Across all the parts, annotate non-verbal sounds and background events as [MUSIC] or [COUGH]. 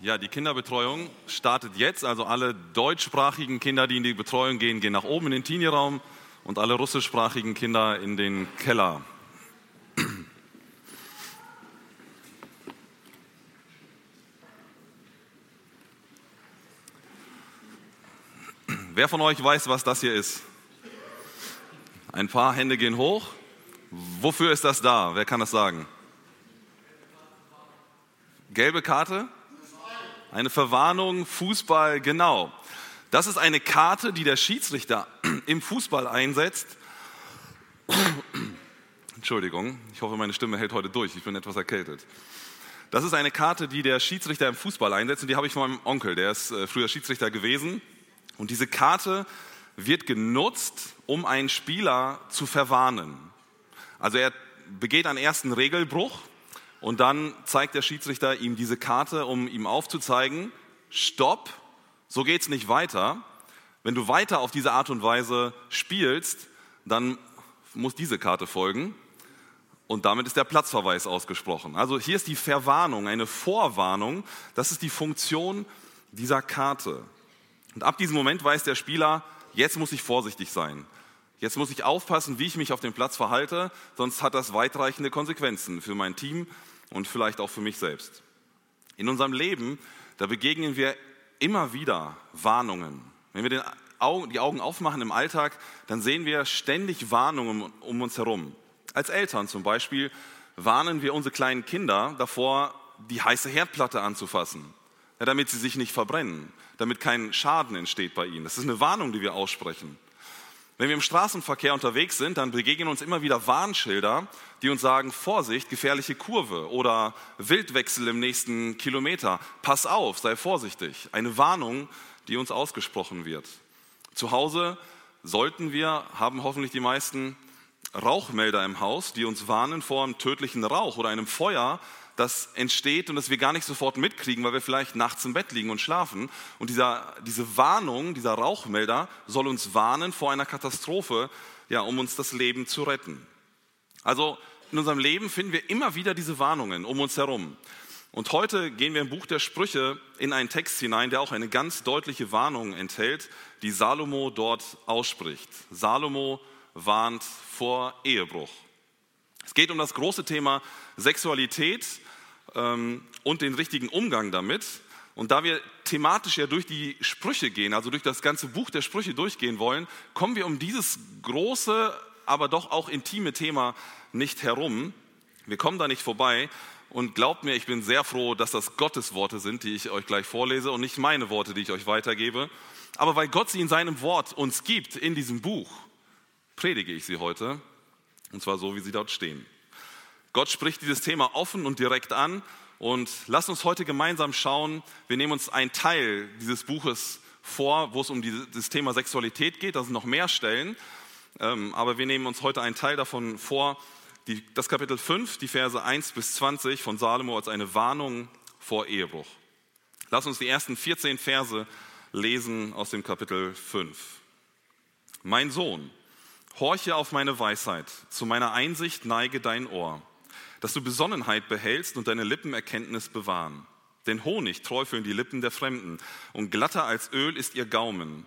Ja, die Kinderbetreuung startet jetzt. Also alle deutschsprachigen Kinder, die in die Betreuung gehen, gehen nach oben in den Teenie-Raum und alle russischsprachigen Kinder in den Keller. Wer von euch weiß, was das hier ist? Ein paar Hände gehen hoch. Wofür ist das da? Wer kann das sagen? Gelbe Karte? Eine Verwarnung, Fußball, genau. Das ist eine Karte, die der Schiedsrichter [CLEARS THROAT] im Fußball einsetzt. [CLEARS THROAT] Entschuldigung, ich hoffe, meine Stimme hält heute durch. Ich bin etwas erkältet. Das ist eine Karte, die der Schiedsrichter im Fußball einsetzt und die habe ich von meinem Onkel, der ist äh, früher Schiedsrichter gewesen. Und diese Karte wird genutzt, um einen Spieler zu verwarnen. Also er begeht einen ersten Regelbruch und dann zeigt der Schiedsrichter ihm diese Karte, um ihm aufzuzeigen, stopp, so geht es nicht weiter. Wenn du weiter auf diese Art und Weise spielst, dann muss diese Karte folgen. Und damit ist der Platzverweis ausgesprochen. Also hier ist die Verwarnung, eine Vorwarnung. Das ist die Funktion dieser Karte. Und ab diesem Moment weiß der Spieler, jetzt muss ich vorsichtig sein. Jetzt muss ich aufpassen, wie ich mich auf dem Platz verhalte, sonst hat das weitreichende Konsequenzen für mein Team und vielleicht auch für mich selbst. In unserem Leben, da begegnen wir immer wieder Warnungen. Wenn wir die Augen aufmachen im Alltag, dann sehen wir ständig Warnungen um uns herum. Als Eltern zum Beispiel warnen wir unsere kleinen Kinder davor, die heiße Herdplatte anzufassen, damit sie sich nicht verbrennen, damit kein Schaden entsteht bei ihnen. Das ist eine Warnung, die wir aussprechen. Wenn wir im Straßenverkehr unterwegs sind, dann begegnen uns immer wieder Warnschilder, die uns sagen, Vorsicht, gefährliche Kurve oder Wildwechsel im nächsten Kilometer. Pass auf, sei vorsichtig. Eine Warnung, die uns ausgesprochen wird. Zu Hause sollten wir, haben hoffentlich die meisten Rauchmelder im Haus, die uns warnen vor einem tödlichen Rauch oder einem Feuer, das entsteht und das wir gar nicht sofort mitkriegen, weil wir vielleicht nachts im Bett liegen und schlafen. Und dieser, diese Warnung, dieser Rauchmelder soll uns warnen vor einer Katastrophe, ja, um uns das Leben zu retten. Also in unserem Leben finden wir immer wieder diese Warnungen um uns herum. Und heute gehen wir im Buch der Sprüche in einen Text hinein, der auch eine ganz deutliche Warnung enthält, die Salomo dort ausspricht. Salomo warnt vor Ehebruch. Es geht um das große Thema Sexualität und den richtigen Umgang damit. Und da wir thematisch ja durch die Sprüche gehen, also durch das ganze Buch der Sprüche durchgehen wollen, kommen wir um dieses große, aber doch auch intime Thema nicht herum. Wir kommen da nicht vorbei. Und glaubt mir, ich bin sehr froh, dass das Gottes Worte sind, die ich euch gleich vorlese und nicht meine Worte, die ich euch weitergebe. Aber weil Gott sie in seinem Wort uns gibt, in diesem Buch, predige ich sie heute. Und zwar so, wie sie dort stehen. Gott spricht dieses Thema offen und direkt an und lasst uns heute gemeinsam schauen. Wir nehmen uns einen Teil dieses Buches vor, wo es um das Thema Sexualität geht. Da sind noch mehr Stellen, ähm, aber wir nehmen uns heute einen Teil davon vor. das Kapitel 5, die Verse 1 bis 20 von Salomo als eine Warnung vor Ehebruch. Lass uns die ersten 14 Verse lesen aus dem Kapitel 5. Mein Sohn, horche auf meine Weisheit, zu meiner Einsicht neige dein Ohr dass du Besonnenheit behältst und deine Lippen Erkenntnis bewahren. Denn Honig träufeln die Lippen der Fremden und glatter als Öl ist ihr Gaumen.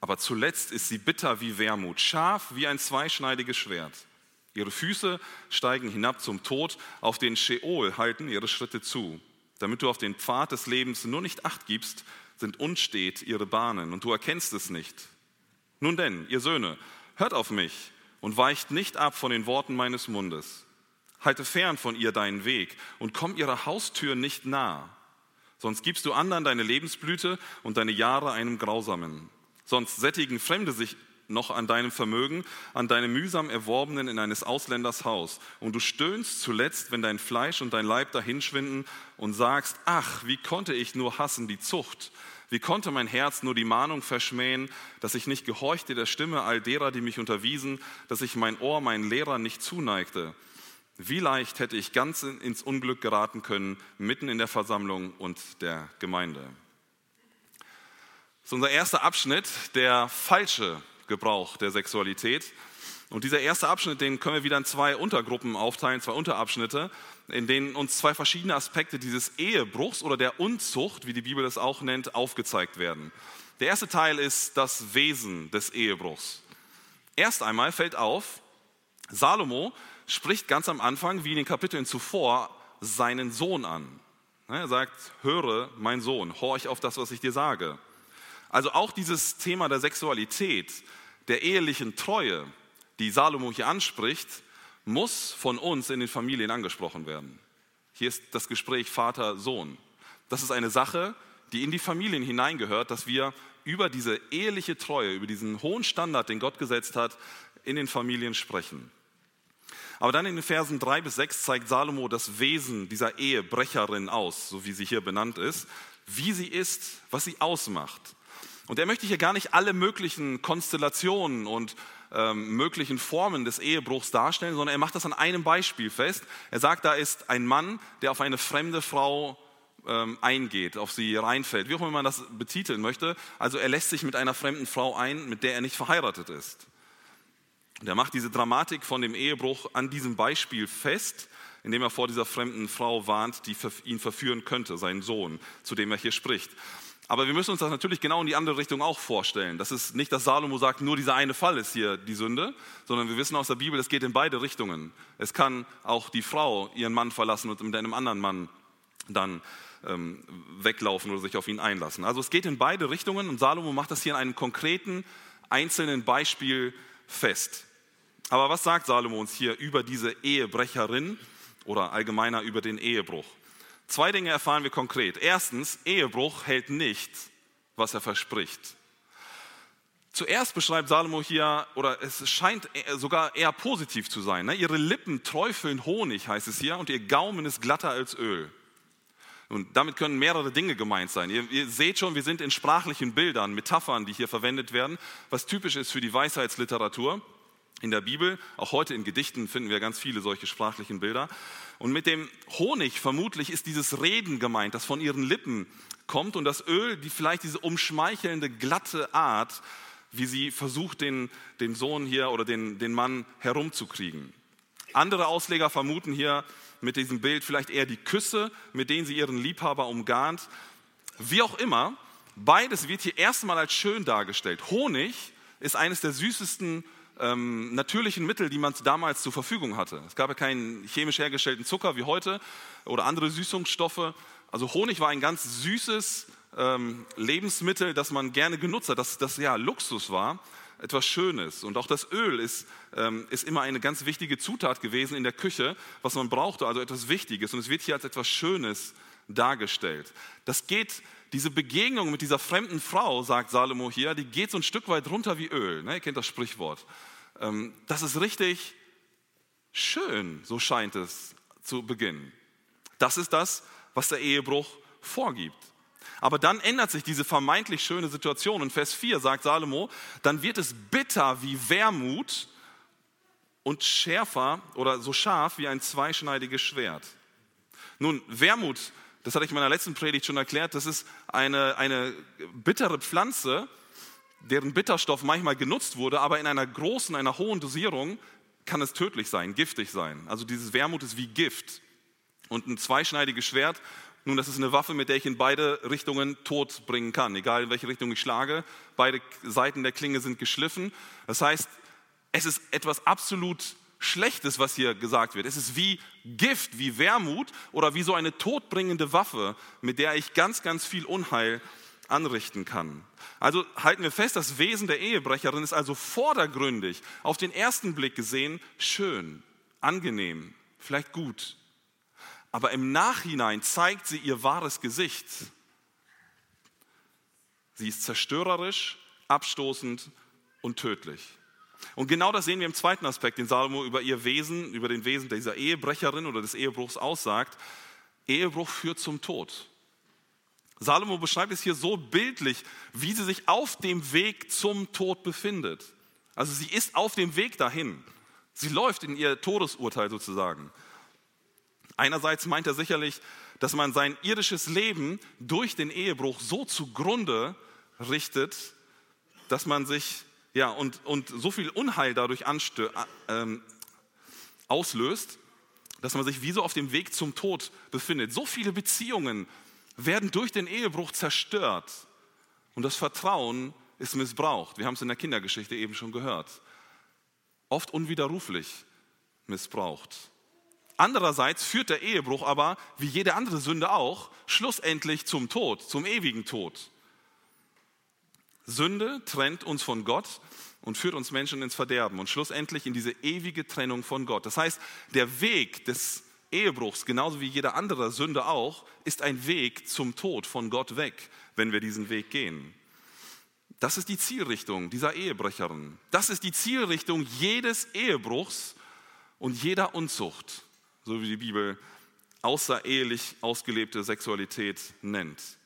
Aber zuletzt ist sie bitter wie Wermut, scharf wie ein zweischneidiges Schwert. Ihre Füße steigen hinab zum Tod, auf den Sheol halten ihre Schritte zu. Damit du auf den Pfad des Lebens nur nicht acht gibst, sind unstet ihre Bahnen und du erkennst es nicht. Nun denn, ihr Söhne, hört auf mich und weicht nicht ab von den Worten meines Mundes. Halte fern von ihr deinen Weg und komm ihrer Haustür nicht nah. Sonst gibst du anderen deine Lebensblüte und deine Jahre einem Grausamen. Sonst sättigen Fremde sich noch an deinem Vermögen, an deinem mühsam erworbenen in eines Ausländers Haus. Und du stöhnst zuletzt, wenn dein Fleisch und dein Leib dahinschwinden und sagst, ach, wie konnte ich nur hassen die Zucht? Wie konnte mein Herz nur die Mahnung verschmähen, dass ich nicht gehorchte der Stimme all derer, die mich unterwiesen, dass ich mein Ohr meinen Lehrern nicht zuneigte? Wie leicht hätte ich ganz ins Unglück geraten können, mitten in der Versammlung und der Gemeinde. Das ist unser erster Abschnitt, der falsche Gebrauch der Sexualität. Und dieser erste Abschnitt, den können wir wieder in zwei Untergruppen aufteilen, zwei Unterabschnitte, in denen uns zwei verschiedene Aspekte dieses Ehebruchs oder der Unzucht, wie die Bibel es auch nennt, aufgezeigt werden. Der erste Teil ist das Wesen des Ehebruchs. Erst einmal fällt auf, Salomo spricht ganz am Anfang, wie in den Kapiteln zuvor, seinen Sohn an. Er sagt, höre, mein Sohn, horch auf das, was ich dir sage. Also auch dieses Thema der Sexualität, der ehelichen Treue, die Salomo hier anspricht, muss von uns in den Familien angesprochen werden. Hier ist das Gespräch Vater-Sohn. Das ist eine Sache, die in die Familien hineingehört, dass wir über diese eheliche Treue, über diesen hohen Standard, den Gott gesetzt hat, in den Familien sprechen. Aber dann in den Versen 3 bis 6 zeigt Salomo das Wesen dieser Ehebrecherin aus, so wie sie hier benannt ist, wie sie ist, was sie ausmacht. Und er möchte hier gar nicht alle möglichen Konstellationen und ähm, möglichen Formen des Ehebruchs darstellen, sondern er macht das an einem Beispiel fest. Er sagt, da ist ein Mann, der auf eine fremde Frau ähm, eingeht, auf sie reinfällt, wie auch immer man das betiteln möchte. Also er lässt sich mit einer fremden Frau ein, mit der er nicht verheiratet ist. Und er macht diese Dramatik von dem Ehebruch an diesem Beispiel fest, indem er vor dieser fremden Frau warnt, die ihn verführen könnte, seinen Sohn, zu dem er hier spricht. Aber wir müssen uns das natürlich genau in die andere Richtung auch vorstellen. Das ist nicht, dass Salomo sagt, nur dieser eine Fall ist hier die Sünde, sondern wir wissen aus der Bibel, es geht in beide Richtungen. Es kann auch die Frau ihren Mann verlassen und mit einem anderen Mann dann ähm, weglaufen oder sich auf ihn einlassen. Also es geht in beide Richtungen und Salomo macht das hier in einem konkreten, einzelnen Beispiel fest. Aber was sagt Salomo uns hier über diese Ehebrecherin oder allgemeiner über den Ehebruch? Zwei Dinge erfahren wir konkret. Erstens, Ehebruch hält nicht, was er verspricht. Zuerst beschreibt Salomo hier, oder es scheint sogar eher positiv zu sein. Ne? Ihre Lippen träufeln Honig, heißt es hier, und ihr Gaumen ist glatter als Öl. Und damit können mehrere Dinge gemeint sein. Ihr, ihr, seht schon, wir sind in sprachlichen Bildern, Metaphern, die hier verwendet werden, was typisch ist für die Weisheitsliteratur in der Bibel. Auch heute in Gedichten finden wir ganz viele solche sprachlichen Bilder. Und mit dem Honig vermutlich ist dieses Reden gemeint, das von ihren Lippen kommt und das Öl, die vielleicht diese umschmeichelnde, glatte Art, wie sie versucht, den, den Sohn hier oder den, den Mann herumzukriegen. Andere Ausleger vermuten hier mit diesem Bild vielleicht eher die Küsse, mit denen sie ihren Liebhaber umgarnt. Wie auch immer, beides wird hier erstmal als schön dargestellt. Honig ist eines der süßesten ähm, natürlichen Mittel, die man damals zur Verfügung hatte. Es gab ja keinen chemisch hergestellten Zucker wie heute oder andere Süßungsstoffe. Also Honig war ein ganz süßes ähm, Lebensmittel, das man gerne genutzt hat, das, das ja Luxus war, etwas Schönes. Und auch das Öl ist, ähm, ist immer eine ganz wichtige Zutat gewesen in der Küche, was man brauchte, also etwas Wichtiges. Und es wird hier als etwas Schönes dargestellt. Das geht diese Begegnung mit dieser fremden Frau, sagt Salomo hier, die geht so ein Stück weit runter wie Öl. Ne? Ihr kennt das Sprichwort. Ähm, das ist richtig schön, so scheint es zu beginnen. Das ist das, was der Ehebruch vorgibt. Aber dann ändert sich diese vermeintlich schöne Situation. In Vers 4 sagt Salomo, dann wird es bitter wie Wermut und schärfer oder so scharf wie ein zweischneidiges Schwert. Nun, Wermut, das hatte ich in meiner letzten Predigt schon erklärt, das ist eine, eine bittere Pflanze, deren Bitterstoff manchmal genutzt wurde, aber in einer großen, einer hohen Dosierung kann es tödlich sein, giftig sein. Also dieses Wermut ist wie Gift. Und ein zweischneidiges Schwert, nun, das ist eine Waffe, mit der ich in beide Richtungen tot bringen kann, egal in welche Richtung ich schlage. Beide Seiten der Klinge sind geschliffen. Das heißt, es ist etwas absolut Schlechtes, was hier gesagt wird. Es ist wie Gift, wie Wermut oder wie so eine todbringende Waffe, mit der ich ganz, ganz viel Unheil anrichten kann. Also halten wir fest, das Wesen der Ehebrecherin ist also vordergründig, auf den ersten Blick gesehen, schön, angenehm, vielleicht gut. Aber im Nachhinein zeigt sie ihr wahres Gesicht. Sie ist zerstörerisch, abstoßend und tödlich. Und genau das sehen wir im zweiten Aspekt, den Salomo über ihr Wesen, über den Wesen dieser Ehebrecherin oder des Ehebruchs aussagt. Ehebruch führt zum Tod. Salomo beschreibt es hier so bildlich, wie sie sich auf dem Weg zum Tod befindet. Also sie ist auf dem Weg dahin. Sie läuft in ihr Todesurteil sozusagen. Einerseits meint er sicherlich, dass man sein irdisches Leben durch den Ehebruch so zugrunde richtet, dass man sich ja, und, und so viel Unheil dadurch anstö ähm, auslöst, dass man sich wie so auf dem Weg zum Tod befindet. So viele Beziehungen werden durch den Ehebruch zerstört und das Vertrauen ist missbraucht. Wir haben es in der Kindergeschichte eben schon gehört. Oft unwiderruflich missbraucht. Andererseits führt der Ehebruch aber, wie jede andere Sünde auch, schlussendlich zum Tod, zum ewigen Tod. Sünde trennt uns von Gott und führt uns Menschen ins Verderben und schlussendlich in diese ewige Trennung von Gott. Das heißt, der Weg des Ehebruchs, genauso wie jeder andere Sünde auch, ist ein Weg zum Tod von Gott weg, wenn wir diesen Weg gehen. Das ist die Zielrichtung dieser Ehebrecherin. Das ist die Zielrichtung jedes Ehebruchs und jeder Unzucht, so wie die Bibel außerehelich ausgelebte Sexualität nennt.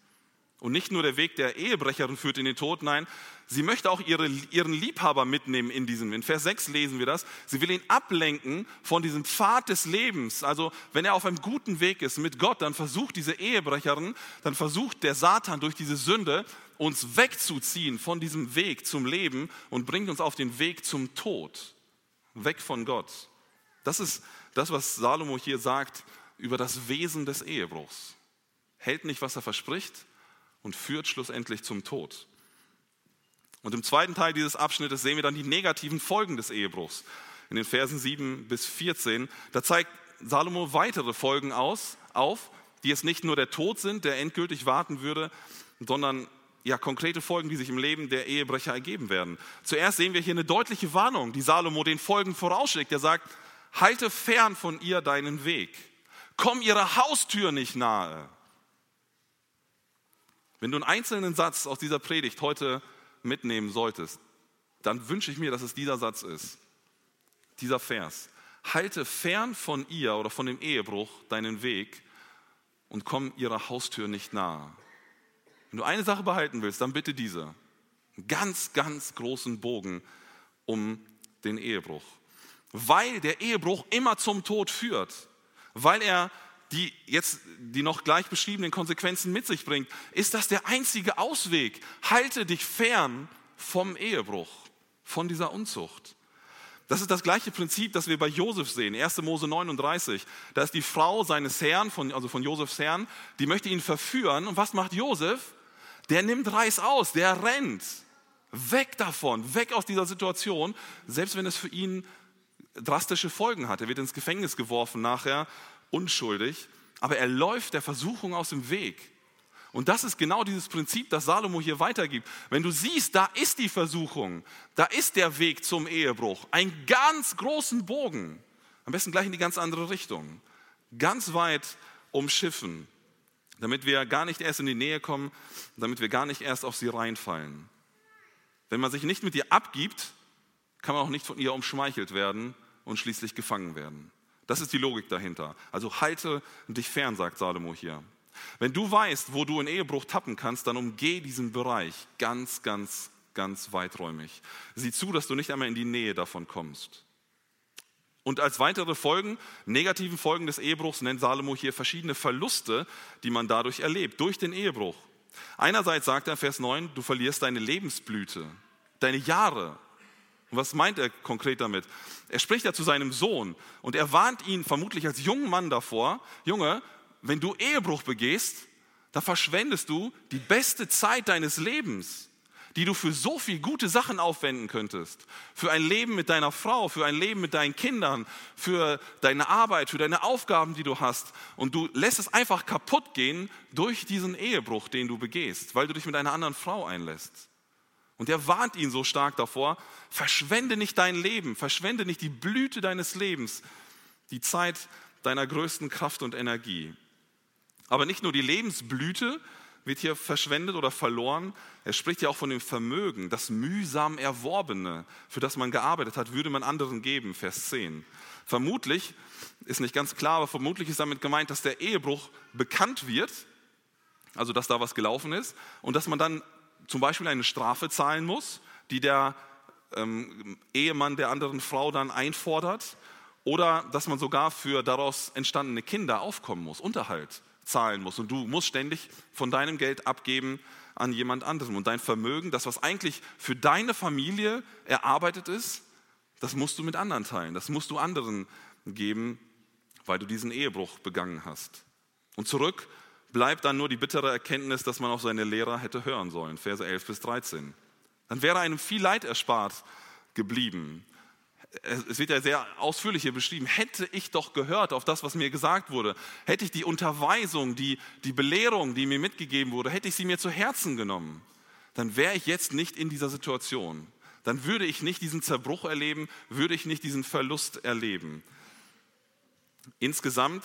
Und nicht nur der Weg der Ehebrecherin führt in den Tod, nein, sie möchte auch ihre, ihren Liebhaber mitnehmen in diesem. In Vers 6 lesen wir das. Sie will ihn ablenken von diesem Pfad des Lebens. Also wenn er auf einem guten Weg ist mit Gott, dann versucht diese Ehebrecherin, dann versucht der Satan durch diese Sünde uns wegzuziehen von diesem Weg zum Leben und bringt uns auf den Weg zum Tod. Weg von Gott. Das ist das, was Salomo hier sagt über das Wesen des Ehebruchs. Hält nicht, was er verspricht, und führt schlussendlich zum Tod. Und im zweiten Teil dieses Abschnittes sehen wir dann die negativen Folgen des Ehebruchs. In den Versen 7 bis 14, da zeigt Salomo weitere Folgen aus, auf, die es nicht nur der Tod sind, der endgültig warten würde, sondern ja, konkrete Folgen, die sich im Leben der Ehebrecher ergeben werden. Zuerst sehen wir hier eine deutliche Warnung, die Salomo den Folgen vorausschlägt. Er sagt, halte fern von ihr deinen Weg. Komm ihrer Haustür nicht nahe. Wenn du einen einzelnen Satz aus dieser Predigt heute mitnehmen solltest, dann wünsche ich mir, dass es dieser Satz ist. Dieser Vers. Halte fern von ihr oder von dem Ehebruch deinen Weg und komm ihrer Haustür nicht nahe. Wenn du eine Sache behalten willst, dann bitte diese. Einen ganz, ganz großen Bogen um den Ehebruch. Weil der Ehebruch immer zum Tod führt. Weil er die jetzt die noch gleich beschriebenen Konsequenzen mit sich bringt, ist das der einzige Ausweg. Halte dich fern vom Ehebruch, von dieser Unzucht. Das ist das gleiche Prinzip, das wir bei Josef sehen. 1. Mose 39. Da ist die Frau seines Herrn, von, also von Josefs Herrn, die möchte ihn verführen. Und was macht Josef? Der nimmt Reis aus, der rennt. Weg davon, weg aus dieser Situation, selbst wenn es für ihn drastische Folgen hat. Er wird ins Gefängnis geworfen nachher unschuldig, aber er läuft der Versuchung aus dem Weg. Und das ist genau dieses Prinzip, das Salomo hier weitergibt. Wenn du siehst, da ist die Versuchung, da ist der Weg zum Ehebruch, einen ganz großen Bogen, am besten gleich in die ganz andere Richtung, ganz weit umschiffen, damit wir gar nicht erst in die Nähe kommen, damit wir gar nicht erst auf sie reinfallen. Wenn man sich nicht mit ihr abgibt, kann man auch nicht von ihr umschmeichelt werden und schließlich gefangen werden. Das ist die Logik dahinter. Also halte dich fern, sagt Salomo hier. Wenn du weißt, wo du in Ehebruch tappen kannst, dann umgeh diesen Bereich ganz, ganz, ganz weiträumig. Sieh zu, dass du nicht einmal in die Nähe davon kommst. Und als weitere Folgen, negativen Folgen des Ehebruchs, nennt Salomo hier verschiedene Verluste, die man dadurch erlebt, durch den Ehebruch. Einerseits sagt er, Vers 9, du verlierst deine Lebensblüte, deine Jahre, und was meint er konkret damit? Er spricht ja zu seinem Sohn und er warnt ihn vermutlich als jungen Mann davor, Junge, wenn du Ehebruch begehst, da verschwendest du die beste Zeit deines Lebens, die du für so viele gute Sachen aufwenden könntest. Für ein Leben mit deiner Frau, für ein Leben mit deinen Kindern, für deine Arbeit, für deine Aufgaben, die du hast. Und du lässt es einfach kaputt gehen durch diesen Ehebruch, den du begehst, weil du dich mit einer anderen Frau einlässt. Und er warnt ihn so stark davor, verschwende nicht dein Leben, verschwende nicht die Blüte deines Lebens, die Zeit deiner größten Kraft und Energie. Aber nicht nur die Lebensblüte wird hier verschwendet oder verloren, er spricht ja auch von dem Vermögen, das mühsam Erworbene, für das man gearbeitet hat, würde man anderen geben, Vers 10. Vermutlich, ist nicht ganz klar, aber vermutlich ist damit gemeint, dass der Ehebruch bekannt wird, also dass da was gelaufen ist und dass man dann zum Beispiel eine Strafe zahlen muss, die der ähm, Ehemann der anderen Frau dann einfordert, oder dass man sogar für daraus entstandene Kinder aufkommen muss, Unterhalt zahlen musst. Und du musst ständig von deinem Geld abgeben an jemand anderem. Und dein Vermögen, das was eigentlich für deine Familie erarbeitet ist, das musst du mit anderen teilen. Das musst du anderen geben, weil du diesen Ehebruch begangen hast. Und zurück bleibt dann nur die bittere Erkenntnis, dass man auf seine Lehrer hätte hören sollen. Verse 11 bis 13. Dann wäre einem viel Leid erspart geblieben es wird ja sehr ausführlich hier beschrieben, hätte ich doch gehört auf das, was mir gesagt wurde, hätte ich die Unterweisung, die, die Belehrung, die mir mitgegeben wurde, hätte ich sie mir zu Herzen genommen, dann wäre ich jetzt nicht in dieser Situation. Dann würde ich nicht diesen Zerbruch erleben, würde ich nicht diesen Verlust erleben. Insgesamt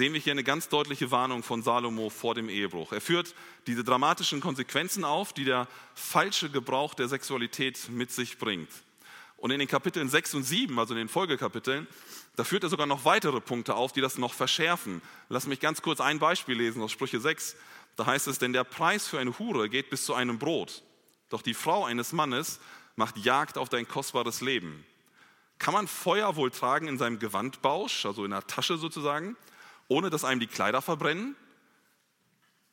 sehen wir hier eine ganz deutliche Warnung von Salomo vor dem Ehebruch. Er führt diese dramatischen Konsequenzen auf, die der falsche Gebrauch der Sexualität mit sich bringt. Und in den Kapiteln 6 und 7, also in den Folgekapiteln, da führt er sogar noch weitere Punkte auf, die das noch verschärfen. Lass mich ganz kurz ein Beispiel lesen aus Sprüche 6. Da heißt es, denn der Preis für eine Hure geht bis zu einem Brot. Doch die Frau eines Mannes macht Jagd auf dein kostbares Leben. Kann man Feuer wohl tragen in seinem Gewandbausch, also in der Tasche sozusagen, ohne dass einem die Kleider verbrennen?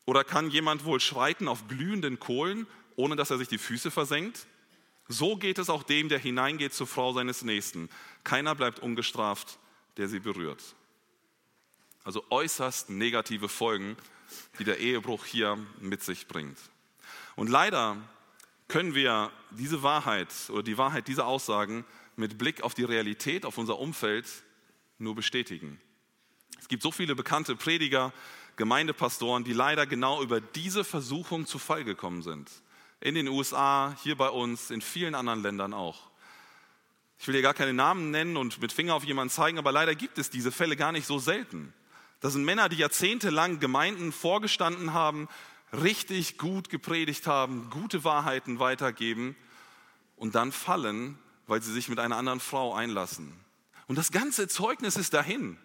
Oder kann jemand wohl schreiten auf glühenden Kohlen, ohne dass er sich die Füße versenkt? So geht es auch dem, der hineingeht zur Frau seines Nächsten. Keiner bleibt ungestraft, der sie berührt. Also äußerst negative Folgen, die der Ehebruch hier mit sich bringt. Und leider können wir diese Wahrheit oder die Wahrheit dieser Aussagen mit Blick auf die Realität, auf unser Umfeld nur bestätigen. Es gibt so viele bekannte Prediger, Gemeindepastoren, die leider genau über diese Versuchung zu Fall gekommen sind in den USA, hier bei uns, in vielen anderen Ländern auch. Ich will hier gar keine Namen nennen und mit Finger auf jemanden zeigen, aber leider gibt es diese Fälle gar nicht so selten. Das sind Männer, die jahrzehntelang Gemeinden vorgestanden haben, richtig gut gepredigt haben, gute Wahrheiten weitergeben und dann fallen, weil sie sich mit einer anderen Frau einlassen. Und das ganze Zeugnis ist dahin.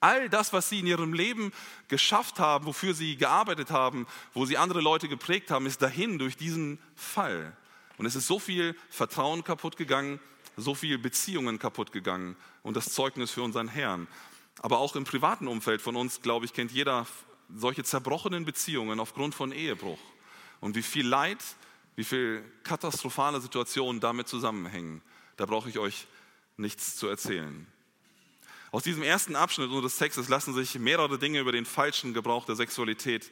All das, was sie in ihrem Leben geschafft haben, wofür sie gearbeitet haben, wo sie andere Leute geprägt haben, ist dahin durch diesen Fall. Und es ist so viel Vertrauen kaputt gegangen, so viel Beziehungen kaputt gegangen und das Zeugnis für unseren Herrn. Aber auch im privaten Umfeld von uns, glaube ich, kennt jeder solche zerbrochenen Beziehungen aufgrund von Ehebruch. Und wie viel Leid, wie viel katastrophale Situationen damit zusammenhängen. Da brauche ich euch nichts zu erzählen. Aus diesem ersten Abschnitt unseres Textes lassen sich mehrere Dinge über den falschen Gebrauch der Sexualität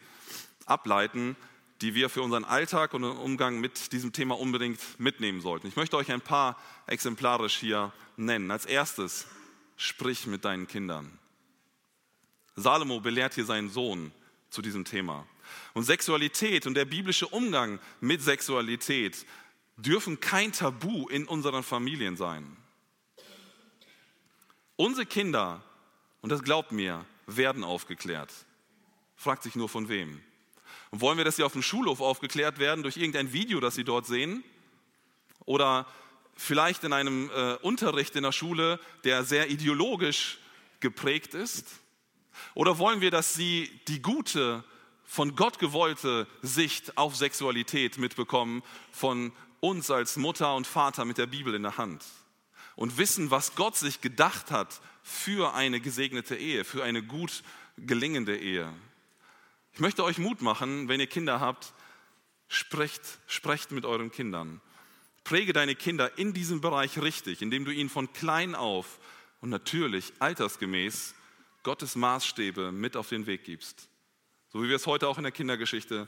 ableiten, die wir für unseren Alltag und den Umgang mit diesem Thema unbedingt mitnehmen sollten. Ich möchte euch ein paar exemplarisch hier nennen. Als erstes, sprich mit deinen Kindern. Salomo belehrt hier seinen Sohn zu diesem Thema. Und Sexualität und der biblische Umgang mit Sexualität dürfen kein Tabu in unseren Familien sein. Unsere Kinder, und das glaubt mir, werden aufgeklärt. Fragt sich nur von wem. Und wollen wir, dass sie auf dem Schulhof aufgeklärt werden durch irgendein Video, das sie dort sehen? Oder vielleicht in einem äh, Unterricht in der Schule, der sehr ideologisch geprägt ist? Oder wollen wir, dass sie die gute, von Gott gewollte Sicht auf Sexualität mitbekommen, von uns als Mutter und Vater mit der Bibel in der Hand? Und wissen, was Gott sich gedacht hat für eine gesegnete Ehe, für eine gut gelingende Ehe. Ich möchte euch Mut machen, wenn ihr Kinder habt, sprecht, sprecht mit euren Kindern. Präge deine Kinder in diesem Bereich richtig, indem du ihnen von klein auf und natürlich altersgemäß Gottes Maßstäbe mit auf den Weg gibst. So wie wir es heute auch in der Kindergeschichte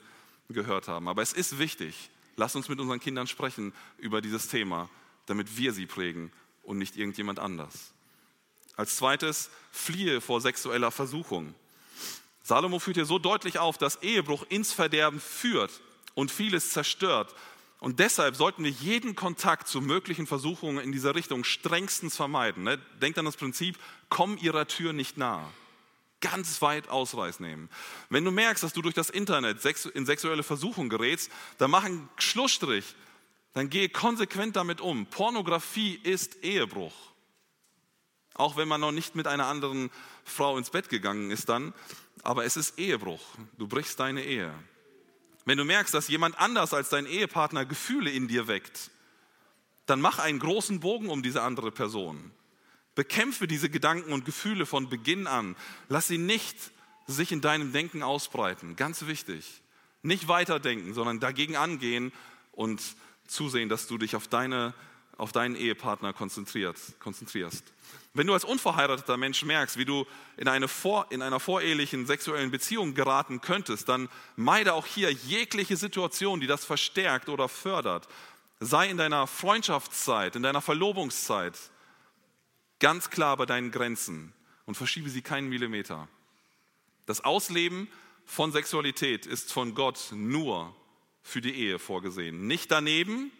gehört haben. Aber es ist wichtig, lasst uns mit unseren Kindern sprechen über dieses Thema, damit wir sie prägen und nicht irgendjemand anders. Als zweites, fliehe vor sexueller Versuchung. Salomo führt hier so deutlich auf, dass Ehebruch ins Verderben führt und vieles zerstört. Und deshalb sollten wir jeden Kontakt zu möglichen Versuchungen in dieser Richtung strengstens vermeiden. Ne? Denkt an das Prinzip, komm ihrer Tür nicht nahe. Ganz weit Ausreiß nehmen. Wenn du merkst, dass du durch das Internet in sexuelle Versuchung gerätst, dann mach einen Schlussstrich dann gehe konsequent damit um. Pornografie ist Ehebruch. Auch wenn man noch nicht mit einer anderen Frau ins Bett gegangen ist dann, aber es ist Ehebruch. Du brichst deine Ehe. Wenn du merkst, dass jemand anders als dein Ehepartner Gefühle in dir weckt, dann mach einen großen Bogen um diese andere Person. Bekämpfe diese Gedanken und Gefühle von Beginn an. Lass sie nicht sich in deinem Denken ausbreiten. Ganz wichtig. Nicht weiterdenken, sondern dagegen angehen und zusehen, dass du dich auf, deine, auf deinen Ehepartner konzentrierst. Wenn du als unverheirateter Mensch merkst, wie du in, eine vor, in einer vorehelichen sexuellen Beziehung geraten könntest, dann meide auch hier jegliche Situation, die das verstärkt oder fördert. Sei in deiner Freundschaftszeit, in deiner Verlobungszeit ganz klar bei deinen Grenzen und verschiebe sie keinen Millimeter. Das Ausleben von Sexualität ist von Gott nur für die Ehe vorgesehen. Nicht daneben,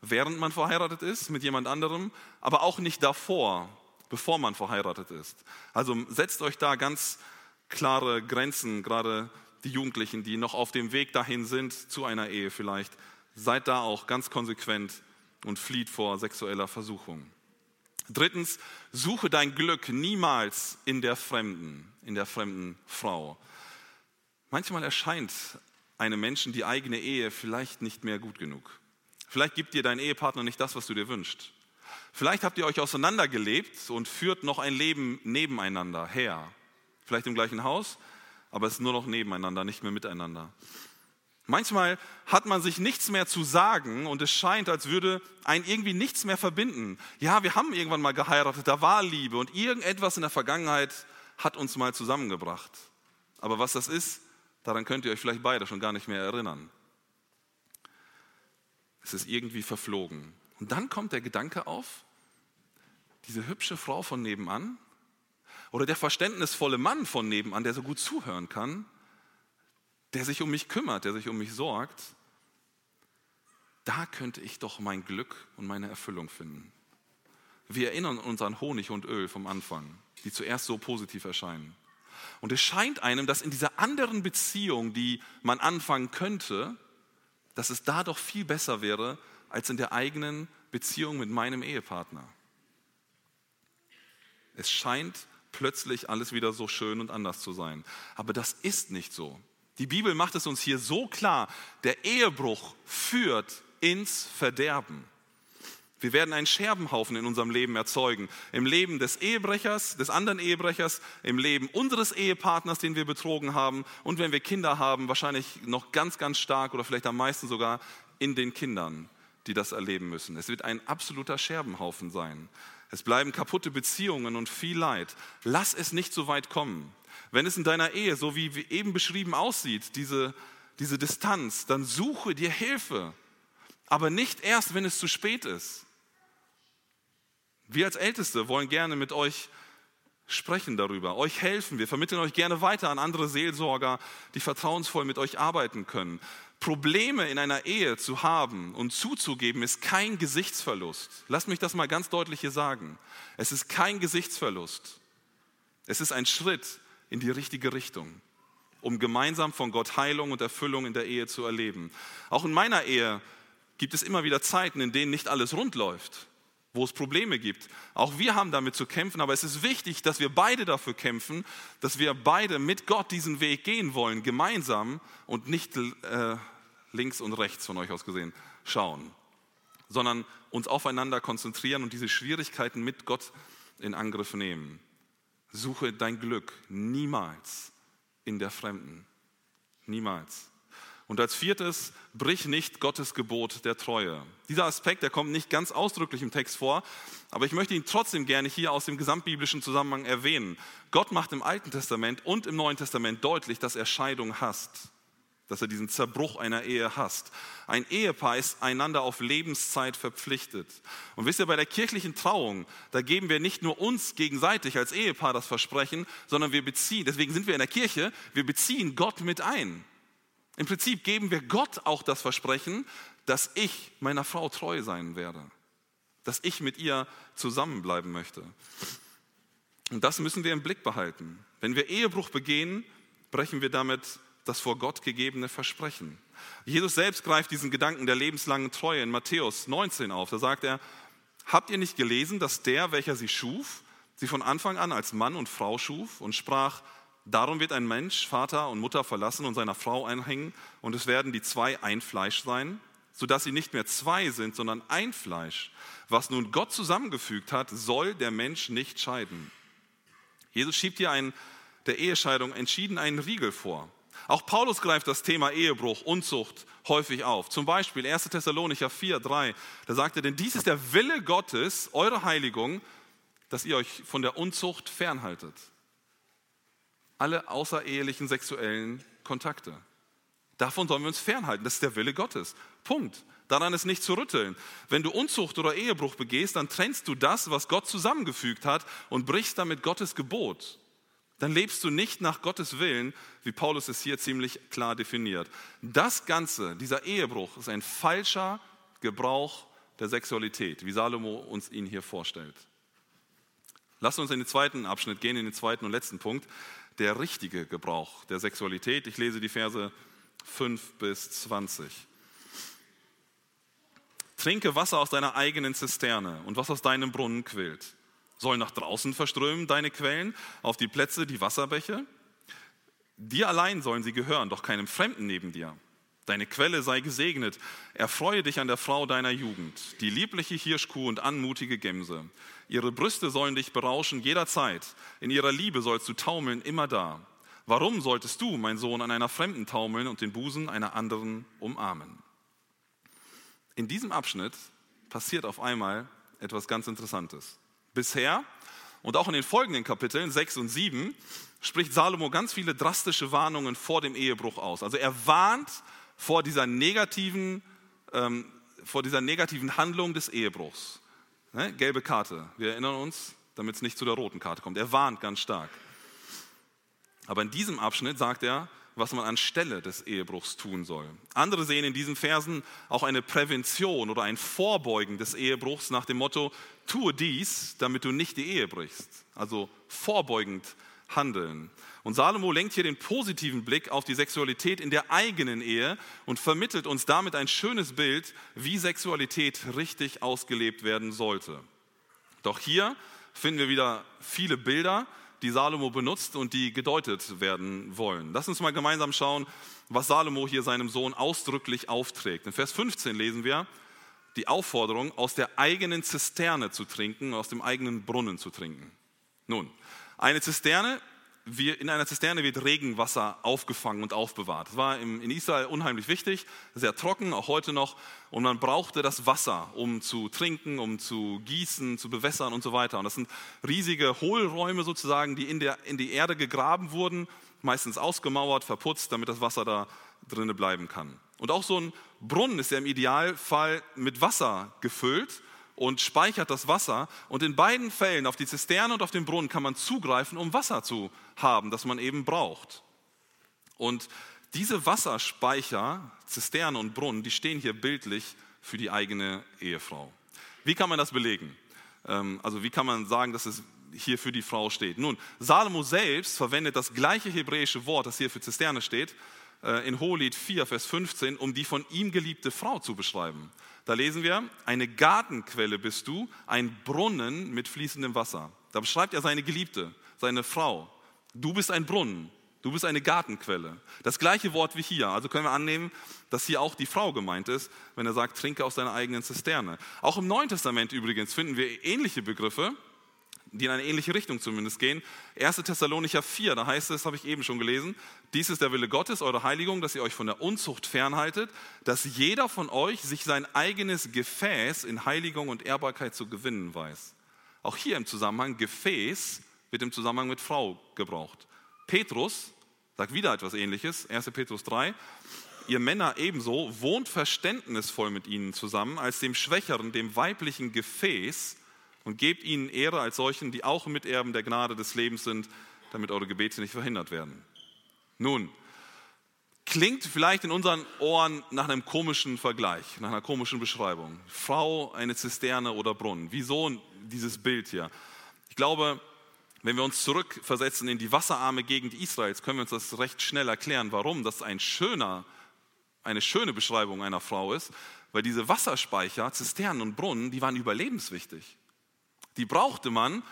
während man verheiratet ist mit jemand anderem, aber auch nicht davor, bevor man verheiratet ist. Also setzt euch da ganz klare Grenzen, gerade die Jugendlichen, die noch auf dem Weg dahin sind zu einer Ehe vielleicht. Seid da auch ganz konsequent und flieht vor sexueller Versuchung. Drittens, suche dein Glück niemals in der Fremden, in der fremden Frau. Manchmal erscheint einem Menschen die eigene Ehe vielleicht nicht mehr gut genug. Vielleicht gibt dir dein Ehepartner nicht das, was du dir wünschst. Vielleicht habt ihr euch auseinandergelebt und führt noch ein Leben nebeneinander her. Vielleicht im gleichen Haus, aber es ist nur noch nebeneinander, nicht mehr miteinander. Manchmal hat man sich nichts mehr zu sagen und es scheint, als würde ein irgendwie nichts mehr verbinden. Ja, wir haben irgendwann mal geheiratet, da war Liebe und irgendetwas in der Vergangenheit hat uns mal zusammengebracht. Aber was das ist, daran könnt ihr euch vielleicht beide schon gar nicht mehr erinnern. Es ist irgendwie verflogen. Und dann kommt der Gedanke auf, diese hübsche Frau von nebenan oder der verständnisvolle Mann von nebenan, der so gut zuhören kann, der sich um mich kümmert, der sich um mich sorgt, da könnte ich doch mein Glück und meine Erfüllung finden. Wir erinnern uns an Honig und Öl vom Anfang, die zuerst so positiv erscheinen. Und es scheint einem, dass in dieser anderen Beziehung, die man anfangen könnte, dass es da doch viel besser wäre als in der eigenen Beziehung mit meinem Ehepartner. Es scheint plötzlich alles wieder so schön und anders zu sein. Aber das ist nicht so. Die Bibel macht es uns hier so klar, der Ehebruch führt ins Verderben. Wir werden einen Scherbenhaufen in unserem Leben erzeugen. Im Leben des Ehebrechers, des anderen Ehebrechers, im Leben unseres Ehepartners, den wir betrogen haben und wenn wir Kinder haben, wahrscheinlich noch ganz, ganz stark oder vielleicht am meisten sogar in den Kindern, die das erleben müssen. Es wird ein absoluter Scherbenhaufen sein. Es bleiben kaputte Beziehungen und viel Leid. Lass es nicht so weit kommen. Wenn es in deiner Ehe, so wie eben beschrieben aussieht, diese, diese Distanz, dann suche dir Hilfe. Aber nicht erst, wenn es zu spät ist. Wir als Älteste wollen gerne mit euch sprechen darüber, euch helfen. Wir vermitteln euch gerne weiter an andere Seelsorger, die vertrauensvoll mit euch arbeiten können. Probleme in einer Ehe zu haben und zuzugeben, ist kein Gesichtsverlust. Lasst mich das mal ganz deutlich hier sagen. Es ist kein Gesichtsverlust. Es ist ein Schritt in die richtige Richtung, um gemeinsam von Gott Heilung und Erfüllung in der Ehe zu erleben. Auch in meiner Ehe gibt es immer wieder Zeiten, in denen nicht alles rund läuft, wo es Probleme gibt. Auch wir haben damit zu kämpfen, aber es ist wichtig, dass wir beide dafür kämpfen, dass wir beide mit Gott diesen Weg gehen wollen, gemeinsam und nicht äh, links und rechts von euch aus gesehen schauen, sondern uns aufeinander konzentrieren und diese Schwierigkeiten mit Gott in Angriff nehmen. Suche dein Glück niemals in der Fremden. Niemals. Und als viertes, brich nicht Gottes Gebot der Treue. Dieser Aspekt, der kommt nicht ganz ausdrücklich im Text vor, aber ich möchte ihn trotzdem gerne hier aus dem gesamtbiblischen Zusammenhang erwähnen. Gott macht im Alten Testament und im Neuen Testament deutlich, dass er Scheidung hasst dass er diesen Zerbruch einer Ehe hasst. Ein Ehepaar ist einander auf Lebenszeit verpflichtet. Und wisst ihr, bei der kirchlichen Trauung, da geben wir nicht nur uns gegenseitig als Ehepaar das Versprechen, sondern wir beziehen, deswegen sind wir in der Kirche, wir beziehen Gott mit ein. Im Prinzip geben wir Gott auch das Versprechen, dass ich meiner Frau treu sein werde, dass ich mit ihr zusammenbleiben möchte. Und das müssen wir im Blick behalten. Wenn wir Ehebruch begehen, brechen wir damit das vor Gott gegebene Versprechen. Jesus selbst greift diesen Gedanken der lebenslangen Treue in Matthäus 19 auf. Da sagt er, habt ihr nicht gelesen, dass der, welcher sie schuf, sie von Anfang an als Mann und Frau schuf und sprach, darum wird ein Mensch Vater und Mutter verlassen und seiner Frau einhängen und es werden die zwei ein Fleisch sein, sodass sie nicht mehr zwei sind, sondern ein Fleisch. Was nun Gott zusammengefügt hat, soll der Mensch nicht scheiden. Jesus schiebt hier ein der Ehescheidung entschieden einen Riegel vor. Auch Paulus greift das Thema Ehebruch, Unzucht häufig auf. Zum Beispiel 1. Thessalonicher 4, 3, da sagt er, denn dies ist der Wille Gottes, eure Heiligung, dass ihr euch von der Unzucht fernhaltet. Alle außerehelichen sexuellen Kontakte. Davon sollen wir uns fernhalten. Das ist der Wille Gottes. Punkt. Daran ist nicht zu rütteln. Wenn du Unzucht oder Ehebruch begehst, dann trennst du das, was Gott zusammengefügt hat und brichst damit Gottes Gebot. Dann lebst du nicht nach Gottes Willen, wie Paulus es hier ziemlich klar definiert. Das Ganze, dieser Ehebruch, ist ein falscher Gebrauch der Sexualität, wie Salomo uns ihn hier vorstellt. Lass uns in den zweiten Abschnitt gehen, in den zweiten und letzten Punkt, der richtige Gebrauch der Sexualität. Ich lese die Verse 5 bis 20. Trinke Wasser aus deiner eigenen Zisterne und was aus deinem Brunnen quillt. Sollen nach draußen verströmen deine Quellen, auf die Plätze die Wasserbäche? Dir allein sollen sie gehören, doch keinem Fremden neben dir. Deine Quelle sei gesegnet. Erfreue dich an der Frau deiner Jugend, die liebliche Hirschkuh und anmutige Gemse. Ihre Brüste sollen dich berauschen jederzeit. In ihrer Liebe sollst du taumeln immer da. Warum solltest du, mein Sohn, an einer Fremden taumeln und den Busen einer anderen umarmen? In diesem Abschnitt passiert auf einmal etwas ganz Interessantes. Bisher und auch in den folgenden Kapiteln 6 und 7 spricht Salomo ganz viele drastische Warnungen vor dem Ehebruch aus. Also er warnt vor dieser negativen, ähm, vor dieser negativen Handlung des Ehebruchs. Ne? Gelbe Karte, wir erinnern uns, damit es nicht zu der roten Karte kommt. Er warnt ganz stark. Aber in diesem Abschnitt sagt er, was man anstelle des Ehebruchs tun soll. Andere sehen in diesen Versen auch eine Prävention oder ein Vorbeugen des Ehebruchs nach dem Motto, tue dies, damit du nicht die Ehe brichst. Also vorbeugend handeln. Und Salomo lenkt hier den positiven Blick auf die Sexualität in der eigenen Ehe und vermittelt uns damit ein schönes Bild, wie Sexualität richtig ausgelebt werden sollte. Doch hier finden wir wieder viele Bilder, die Salomo benutzt und die gedeutet werden wollen. Lass uns mal gemeinsam schauen, was Salomo hier seinem Sohn ausdrücklich aufträgt. In Vers 15 lesen wir die Aufforderung, aus der eigenen Zisterne zu trinken, aus dem eigenen Brunnen zu trinken. Nun, eine Zisterne in einer Zisterne wird Regenwasser aufgefangen und aufbewahrt. Das war in Israel unheimlich wichtig, sehr trocken, auch heute noch. Und man brauchte das Wasser, um zu trinken, um zu gießen, zu bewässern und so weiter. Und das sind riesige Hohlräume sozusagen, die in, der, in die Erde gegraben wurden, meistens ausgemauert, verputzt, damit das Wasser da drinnen bleiben kann. Und auch so ein Brunnen ist ja im Idealfall mit Wasser gefüllt und speichert das Wasser. Und in beiden Fällen, auf die Zisterne und auf den Brunnen, kann man zugreifen, um Wasser zu haben, das man eben braucht. Und diese Wasserspeicher, Zisterne und Brunnen, die stehen hier bildlich für die eigene Ehefrau. Wie kann man das belegen? Ähm, also wie kann man sagen, dass es hier für die Frau steht? Nun, Salomo selbst verwendet das gleiche hebräische Wort, das hier für Zisterne steht, in Hohelied 4, Vers 15, um die von ihm geliebte Frau zu beschreiben. Da lesen wir, eine Gartenquelle bist du, ein Brunnen mit fließendem Wasser. Da beschreibt er seine Geliebte, seine Frau. Du bist ein Brunnen, du bist eine Gartenquelle. Das gleiche Wort wie hier. Also können wir annehmen, dass hier auch die Frau gemeint ist, wenn er sagt, trinke aus deiner eigenen Zisterne. Auch im Neuen Testament übrigens finden wir ähnliche Begriffe die in eine ähnliche Richtung zumindest gehen. 1. Thessalonicher 4, da heißt es, habe ich eben schon gelesen, dies ist der Wille Gottes, eure Heiligung, dass ihr euch von der Unzucht fernhaltet, dass jeder von euch sich sein eigenes Gefäß in Heiligung und Ehrbarkeit zu gewinnen weiß. Auch hier im Zusammenhang, Gefäß wird im Zusammenhang mit Frau gebraucht. Petrus sagt wieder etwas ähnliches, 1. Petrus 3, ihr Männer ebenso, wohnt verständnisvoll mit ihnen zusammen, als dem Schwächeren, dem weiblichen Gefäß, und gebt ihnen Ehre als solchen, die auch Miterben der Gnade des Lebens sind, damit eure Gebete nicht verhindert werden. Nun, klingt vielleicht in unseren Ohren nach einem komischen Vergleich, nach einer komischen Beschreibung. Frau, eine Zisterne oder Brunnen. Wieso dieses Bild hier? Ich glaube, wenn wir uns zurückversetzen in die wasserarme Gegend Israels, können wir uns das recht schnell erklären, warum das ein schöner, eine schöne Beschreibung einer Frau ist, weil diese Wasserspeicher, Zisternen und Brunnen, die waren überlebenswichtig. Die brauchte man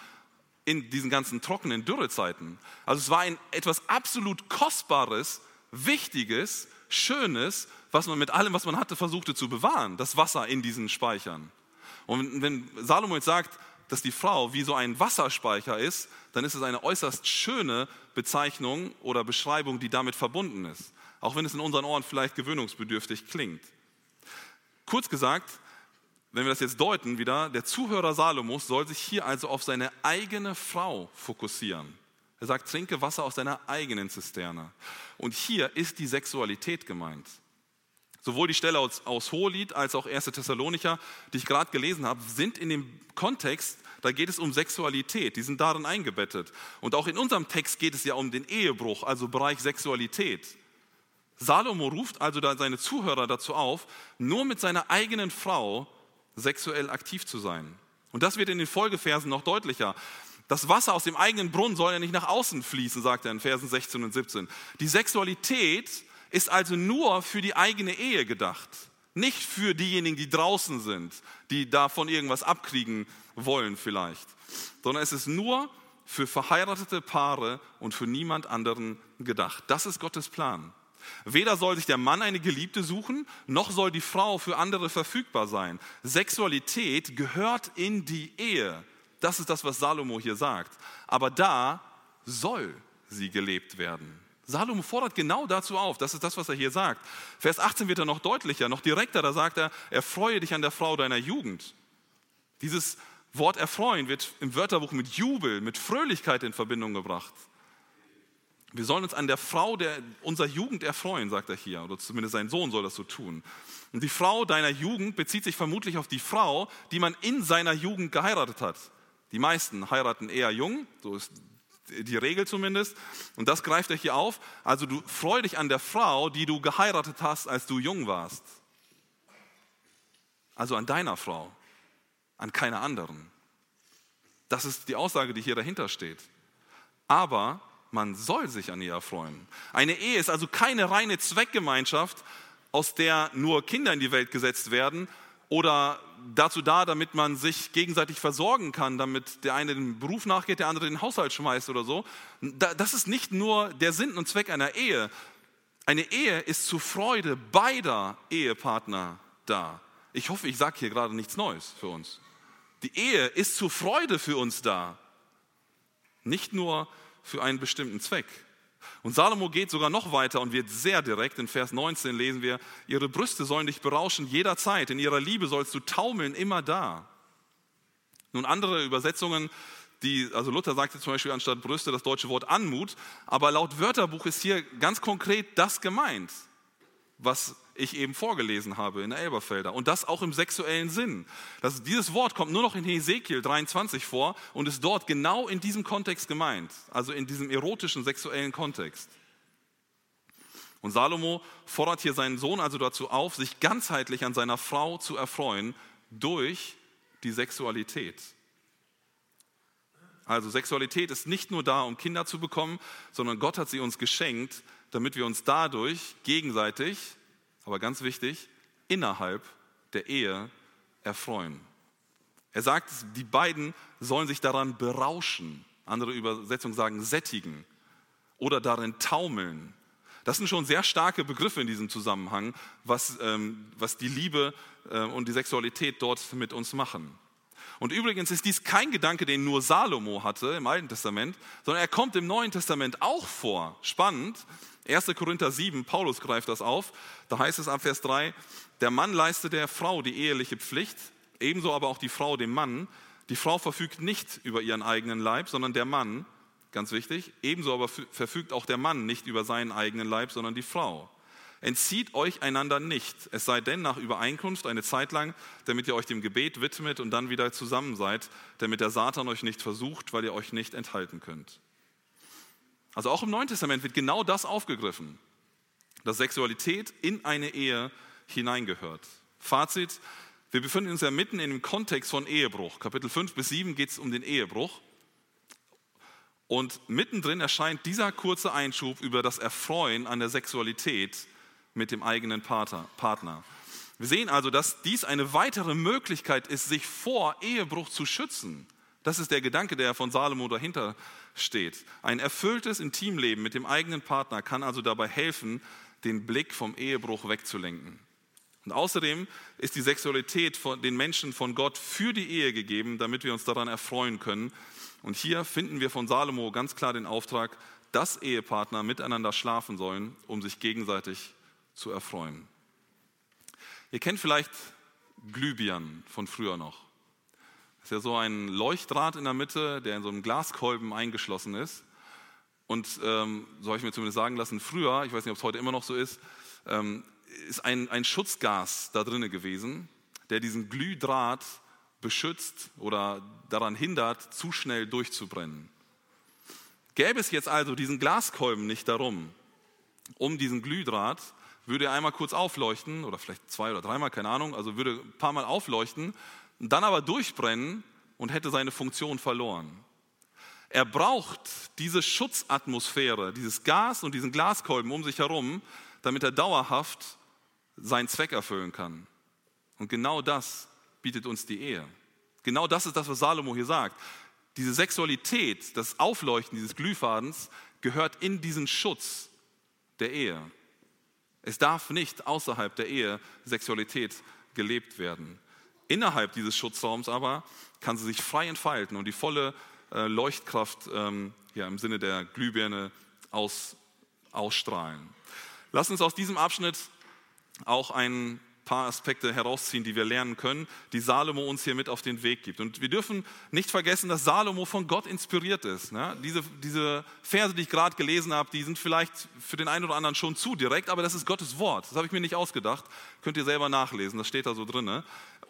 in diesen ganzen trockenen Dürrezeiten. Also es war ein etwas absolut Kostbares, Wichtiges, Schönes, was man mit allem, was man hatte, versuchte zu bewahren, das Wasser in diesen Speichern. Und wenn Salomo jetzt sagt, dass die Frau wie so ein Wasserspeicher ist, dann ist es eine äußerst schöne Bezeichnung oder Beschreibung, die damit verbunden ist. Auch wenn es in unseren Ohren vielleicht gewöhnungsbedürftig klingt. Kurz gesagt, wenn wir das jetzt deuten wieder, der Zuhörer Salomos soll sich hier also auf seine eigene Frau fokussieren. Er sagt, trinke Wasser aus deiner eigenen Zisterne. Und hier ist die Sexualität gemeint. Sowohl die Stelle aus, aus Hohelied als auch 1. Thessalonicher, die ich gerade gelesen habe, sind in dem Kontext, da geht es um Sexualität, die sind darin eingebettet. Und auch in unserem Text geht es ja um den Ehebruch, also Bereich Sexualität. Salomo ruft also da seine Zuhörer dazu auf, nur mit seiner eigenen Frau sexuell aktiv zu sein. Und das wird in den Folgeversen noch deutlicher. Das Wasser aus dem eigenen Brunnen soll ja nicht nach außen fließen, sagt er in Versen 16 und 17. Die Sexualität ist also nur für die eigene Ehe gedacht, nicht für diejenigen, die draußen sind, die davon irgendwas abkriegen wollen vielleicht, sondern es ist nur für verheiratete Paare und für niemand anderen gedacht. Das ist Gottes Plan. Weder soll sich der Mann eine Geliebte suchen, noch soll die Frau für andere verfügbar sein. Sexualität gehört in die Ehe. Das ist das, was Salomo hier sagt. Aber da soll sie gelebt werden. Salomo fordert genau dazu auf. Das ist das, was er hier sagt. Vers 18 wird er noch deutlicher, noch direkter. Da sagt er, erfreue dich an der Frau deiner Jugend. Dieses Wort erfreuen wird im Wörterbuch mit Jubel, mit Fröhlichkeit in Verbindung gebracht. Wir sollen uns an der Frau der, unserer Jugend erfreuen, sagt er hier, oder zumindest sein Sohn soll das so tun. Und die Frau deiner Jugend bezieht sich vermutlich auf die Frau, die man in seiner Jugend geheiratet hat. Die meisten heiraten eher jung, so ist die Regel zumindest. Und das greift er hier auf. Also du freu dich an der Frau, die du geheiratet hast, als du jung warst. Also an deiner Frau, an keiner anderen. Das ist die Aussage, die hier dahinter steht. Aber man soll sich an ihr erfreuen. Eine Ehe ist also keine reine Zweckgemeinschaft, aus der nur Kinder in die Welt gesetzt werden oder dazu da, damit man sich gegenseitig versorgen kann, damit der eine den Beruf nachgeht, der andere den Haushalt schmeißt oder so. Das ist nicht nur der Sinn und Zweck einer Ehe. Eine Ehe ist zur Freude beider Ehepartner da. Ich hoffe, ich sage hier gerade nichts Neues für uns. Die Ehe ist zur Freude für uns da. Nicht nur für einen bestimmten Zweck. Und Salomo geht sogar noch weiter und wird sehr direkt. In Vers 19 lesen wir, ihre Brüste sollen dich berauschen jederzeit, in ihrer Liebe sollst du taumeln immer da. Nun andere Übersetzungen, die, also Luther sagte zum Beispiel anstatt Brüste das deutsche Wort Anmut, aber laut Wörterbuch ist hier ganz konkret das gemeint, was ich eben vorgelesen habe in der Elberfelder. Und das auch im sexuellen Sinn. Das, dieses Wort kommt nur noch in Hesekiel 23 vor und ist dort genau in diesem Kontext gemeint, also in diesem erotischen sexuellen Kontext. Und Salomo fordert hier seinen Sohn also dazu auf, sich ganzheitlich an seiner Frau zu erfreuen durch die Sexualität. Also Sexualität ist nicht nur da, um Kinder zu bekommen, sondern Gott hat sie uns geschenkt, damit wir uns dadurch gegenseitig aber ganz wichtig, innerhalb der Ehe erfreuen. Er sagt, die beiden sollen sich daran berauschen. Andere Übersetzungen sagen sättigen oder darin taumeln. Das sind schon sehr starke Begriffe in diesem Zusammenhang, was, ähm, was die Liebe äh, und die Sexualität dort mit uns machen. Und übrigens ist dies kein Gedanke, den nur Salomo hatte im Alten Testament, sondern er kommt im Neuen Testament auch vor. Spannend. 1. Korinther 7, Paulus greift das auf. Da heißt es ab Vers 3, der Mann leistet der Frau die eheliche Pflicht, ebenso aber auch die Frau dem Mann. Die Frau verfügt nicht über ihren eigenen Leib, sondern der Mann, ganz wichtig, ebenso aber verfügt auch der Mann nicht über seinen eigenen Leib, sondern die Frau. Entzieht euch einander nicht, es sei denn nach Übereinkunft eine Zeit lang, damit ihr euch dem Gebet widmet und dann wieder zusammen seid, damit der Satan euch nicht versucht, weil ihr euch nicht enthalten könnt. Also auch im Neuen Testament wird genau das aufgegriffen, dass Sexualität in eine Ehe hineingehört. Fazit, wir befinden uns ja mitten in dem Kontext von Ehebruch. Kapitel 5 bis 7 geht es um den Ehebruch. Und mittendrin erscheint dieser kurze Einschub über das Erfreuen an der Sexualität mit dem eigenen Partner. Wir sehen also, dass dies eine weitere Möglichkeit ist, sich vor Ehebruch zu schützen. Das ist der Gedanke, der von Salomo dahinter steht. Ein erfülltes Intimleben mit dem eigenen Partner kann also dabei helfen, den Blick vom Ehebruch wegzulenken. Und außerdem ist die Sexualität von den Menschen von Gott für die Ehe gegeben, damit wir uns daran erfreuen können. Und hier finden wir von Salomo ganz klar den Auftrag, dass Ehepartner miteinander schlafen sollen, um sich gegenseitig zu erfreuen. Ihr kennt vielleicht Glühbirnen von früher noch. Ist ja so ein Leuchtdraht in der Mitte, der in so einem Glaskolben eingeschlossen ist. Und ähm, so habe ich mir zumindest sagen lassen, früher, ich weiß nicht, ob es heute immer noch so ist, ähm, ist ein, ein Schutzgas da drinne gewesen, der diesen Glühdraht beschützt oder daran hindert, zu schnell durchzubrennen. Gäbe es jetzt also diesen Glaskolben nicht darum, um diesen Glühdraht, würde er einmal kurz aufleuchten oder vielleicht zwei oder dreimal, keine Ahnung, also würde ein paar Mal aufleuchten, dann aber durchbrennen und hätte seine Funktion verloren. Er braucht diese Schutzatmosphäre, dieses Gas und diesen Glaskolben um sich herum, damit er dauerhaft seinen Zweck erfüllen kann. Und genau das bietet uns die Ehe. Genau das ist das, was Salomo hier sagt. Diese Sexualität, das Aufleuchten dieses Glühfadens gehört in diesen Schutz der Ehe. Es darf nicht außerhalb der Ehe Sexualität gelebt werden. Innerhalb dieses Schutzraums aber kann sie sich frei entfalten und die volle äh, Leuchtkraft ähm, ja, im Sinne der Glühbirne aus, ausstrahlen. Lass uns aus diesem Abschnitt auch ein paar Aspekte herausziehen, die wir lernen können, die Salomo uns hier mit auf den Weg gibt. Und wir dürfen nicht vergessen, dass Salomo von Gott inspiriert ist. Ne? Diese, diese Verse, die ich gerade gelesen habe, die sind vielleicht für den einen oder anderen schon zu direkt, aber das ist Gottes Wort. Das habe ich mir nicht ausgedacht. Könnt ihr selber nachlesen, das steht da so drin.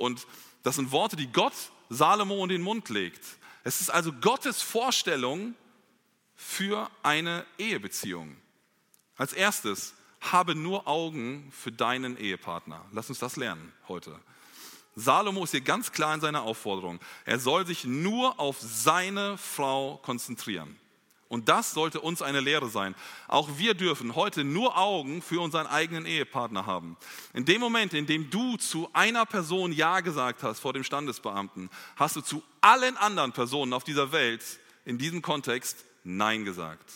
Und das sind Worte, die Gott Salomo in den Mund legt. Es ist also Gottes Vorstellung für eine Ehebeziehung. Als erstes, habe nur Augen für deinen Ehepartner. Lass uns das lernen heute. Salomo ist hier ganz klar in seiner Aufforderung. Er soll sich nur auf seine Frau konzentrieren. Und das sollte uns eine Lehre sein. Auch wir dürfen heute nur Augen für unseren eigenen Ehepartner haben. In dem Moment, in dem du zu einer Person Ja gesagt hast vor dem Standesbeamten, hast du zu allen anderen Personen auf dieser Welt in diesem Kontext Nein gesagt.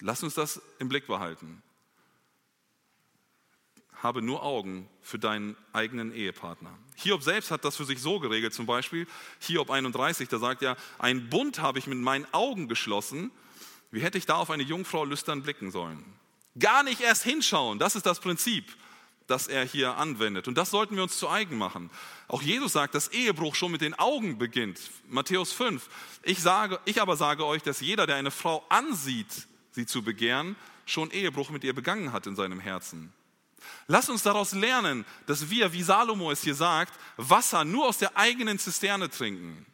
Lass uns das im Blick behalten. Habe nur Augen für deinen eigenen Ehepartner. Hiob selbst hat das für sich so geregelt, zum Beispiel Hiob 31, da sagt ja, ein Bund habe ich mit meinen Augen geschlossen. Wie hätte ich da auf eine Jungfrau lüstern blicken sollen? Gar nicht erst hinschauen, das ist das Prinzip, das er hier anwendet. Und das sollten wir uns zu eigen machen. Auch Jesus sagt, dass Ehebruch schon mit den Augen beginnt. Matthäus 5. Ich, sage, ich aber sage euch, dass jeder, der eine Frau ansieht, sie zu begehren, schon Ehebruch mit ihr begangen hat in seinem Herzen. Lass uns daraus lernen, dass wir, wie Salomo es hier sagt, Wasser nur aus der eigenen Zisterne trinken.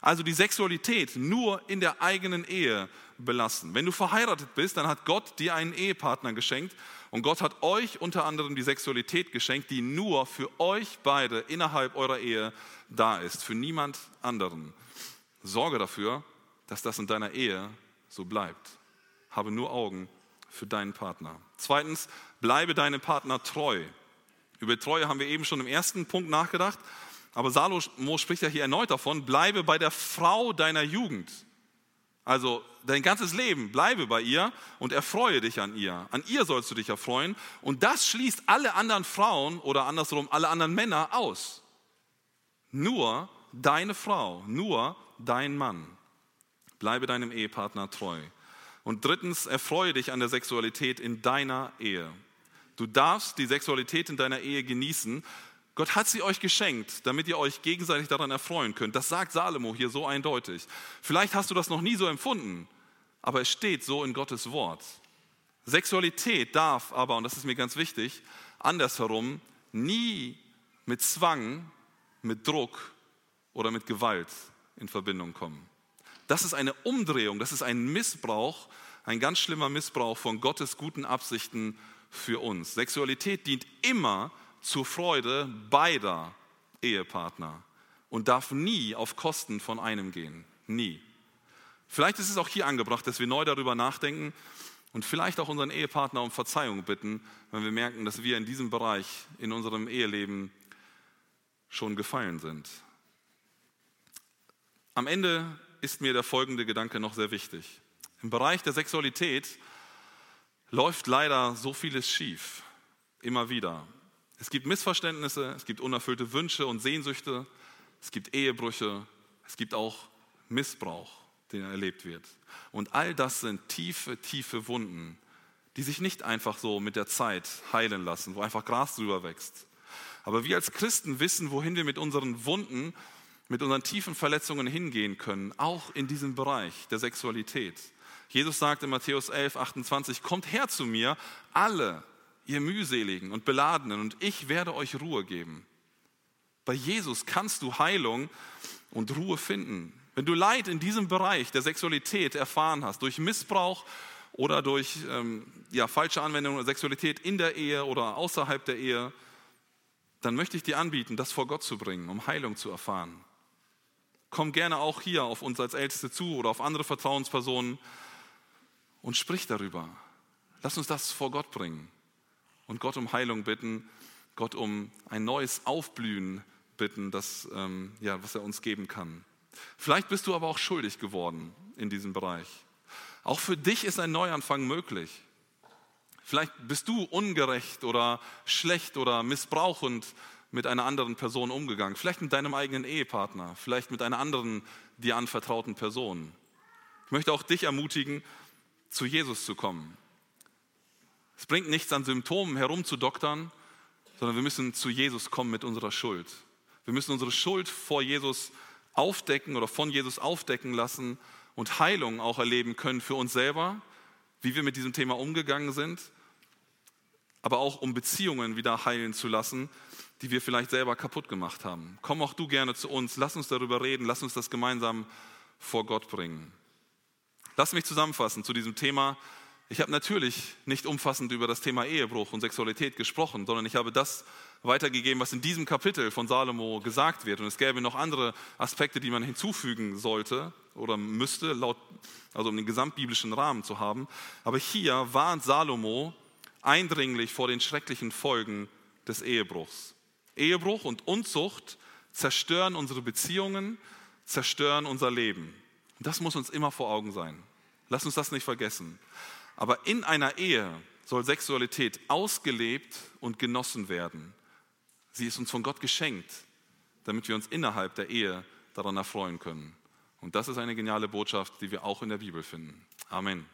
Also die Sexualität nur in der eigenen Ehe belassen. Wenn du verheiratet bist, dann hat Gott dir einen Ehepartner geschenkt und Gott hat euch unter anderem die Sexualität geschenkt, die nur für euch beide innerhalb eurer Ehe da ist, für niemand anderen. Sorge dafür, dass das in deiner Ehe so bleibt habe nur Augen für deinen Partner. Zweitens, bleibe deinem Partner treu. Über Treue haben wir eben schon im ersten Punkt nachgedacht, aber Salomo spricht ja hier erneut davon, bleibe bei der Frau deiner Jugend. Also dein ganzes Leben bleibe bei ihr und erfreue dich an ihr. An ihr sollst du dich erfreuen und das schließt alle anderen Frauen oder andersrum alle anderen Männer aus. Nur deine Frau, nur dein Mann. Bleibe deinem Ehepartner treu. Und drittens, erfreue dich an der Sexualität in deiner Ehe. Du darfst die Sexualität in deiner Ehe genießen. Gott hat sie euch geschenkt, damit ihr euch gegenseitig daran erfreuen könnt. Das sagt Salomo hier so eindeutig. Vielleicht hast du das noch nie so empfunden, aber es steht so in Gottes Wort. Sexualität darf aber, und das ist mir ganz wichtig, andersherum nie mit Zwang, mit Druck oder mit Gewalt in Verbindung kommen. Das ist eine Umdrehung, das ist ein Missbrauch, ein ganz schlimmer Missbrauch von Gottes guten Absichten für uns. Sexualität dient immer zur Freude beider Ehepartner und darf nie auf Kosten von einem gehen. Nie. Vielleicht ist es auch hier angebracht, dass wir neu darüber nachdenken und vielleicht auch unseren Ehepartner um Verzeihung bitten, wenn wir merken, dass wir in diesem Bereich in unserem Eheleben schon gefallen sind. Am Ende ist mir der folgende Gedanke noch sehr wichtig. Im Bereich der Sexualität läuft leider so vieles schief, immer wieder. Es gibt Missverständnisse, es gibt unerfüllte Wünsche und Sehnsüchte, es gibt Ehebrüche, es gibt auch Missbrauch, der erlebt wird. Und all das sind tiefe, tiefe Wunden, die sich nicht einfach so mit der Zeit heilen lassen, wo einfach Gras drüber wächst. Aber wir als Christen wissen, wohin wir mit unseren Wunden, mit unseren tiefen Verletzungen hingehen können, auch in diesem Bereich der Sexualität. Jesus sagt in Matthäus 11, 28, kommt her zu mir, alle, ihr mühseligen und beladenen, und ich werde euch Ruhe geben. Bei Jesus kannst du Heilung und Ruhe finden. Wenn du Leid in diesem Bereich der Sexualität erfahren hast, durch Missbrauch oder durch ähm, ja, falsche Anwendung der Sexualität in der Ehe oder außerhalb der Ehe, dann möchte ich dir anbieten, das vor Gott zu bringen, um Heilung zu erfahren. Komm gerne auch hier auf uns als Älteste zu oder auf andere Vertrauenspersonen und sprich darüber. Lass uns das vor Gott bringen und Gott um Heilung bitten, Gott um ein neues Aufblühen bitten, das, ähm, ja, was er uns geben kann. Vielleicht bist du aber auch schuldig geworden in diesem Bereich. Auch für dich ist ein Neuanfang möglich. Vielleicht bist du ungerecht oder schlecht oder missbrauchend mit einer anderen Person umgegangen. Vielleicht mit deinem eigenen Ehepartner, vielleicht mit einer anderen dir anvertrauten Person. Ich möchte auch dich ermutigen, zu Jesus zu kommen. Es bringt nichts an Symptomen herumzudoktern, sondern wir müssen zu Jesus kommen mit unserer Schuld. Wir müssen unsere Schuld vor Jesus aufdecken oder von Jesus aufdecken lassen und Heilung auch erleben können für uns selber, wie wir mit diesem Thema umgegangen sind, aber auch um Beziehungen wieder heilen zu lassen, die wir vielleicht selber kaputt gemacht haben. Komm auch du gerne zu uns, lass uns darüber reden, lass uns das gemeinsam vor Gott bringen. Lass mich zusammenfassen zu diesem Thema. Ich habe natürlich nicht umfassend über das Thema Ehebruch und Sexualität gesprochen, sondern ich habe das weitergegeben, was in diesem Kapitel von Salomo gesagt wird. Und es gäbe noch andere Aspekte, die man hinzufügen sollte oder müsste, laut, also um den gesamtbiblischen Rahmen zu haben. Aber hier warnt Salomo eindringlich vor den schrecklichen Folgen des Ehebruchs. Ehebruch und Unzucht zerstören unsere Beziehungen, zerstören unser Leben. Das muss uns immer vor Augen sein. Lass uns das nicht vergessen. Aber in einer Ehe soll Sexualität ausgelebt und genossen werden. Sie ist uns von Gott geschenkt, damit wir uns innerhalb der Ehe daran erfreuen können. Und das ist eine geniale Botschaft, die wir auch in der Bibel finden. Amen.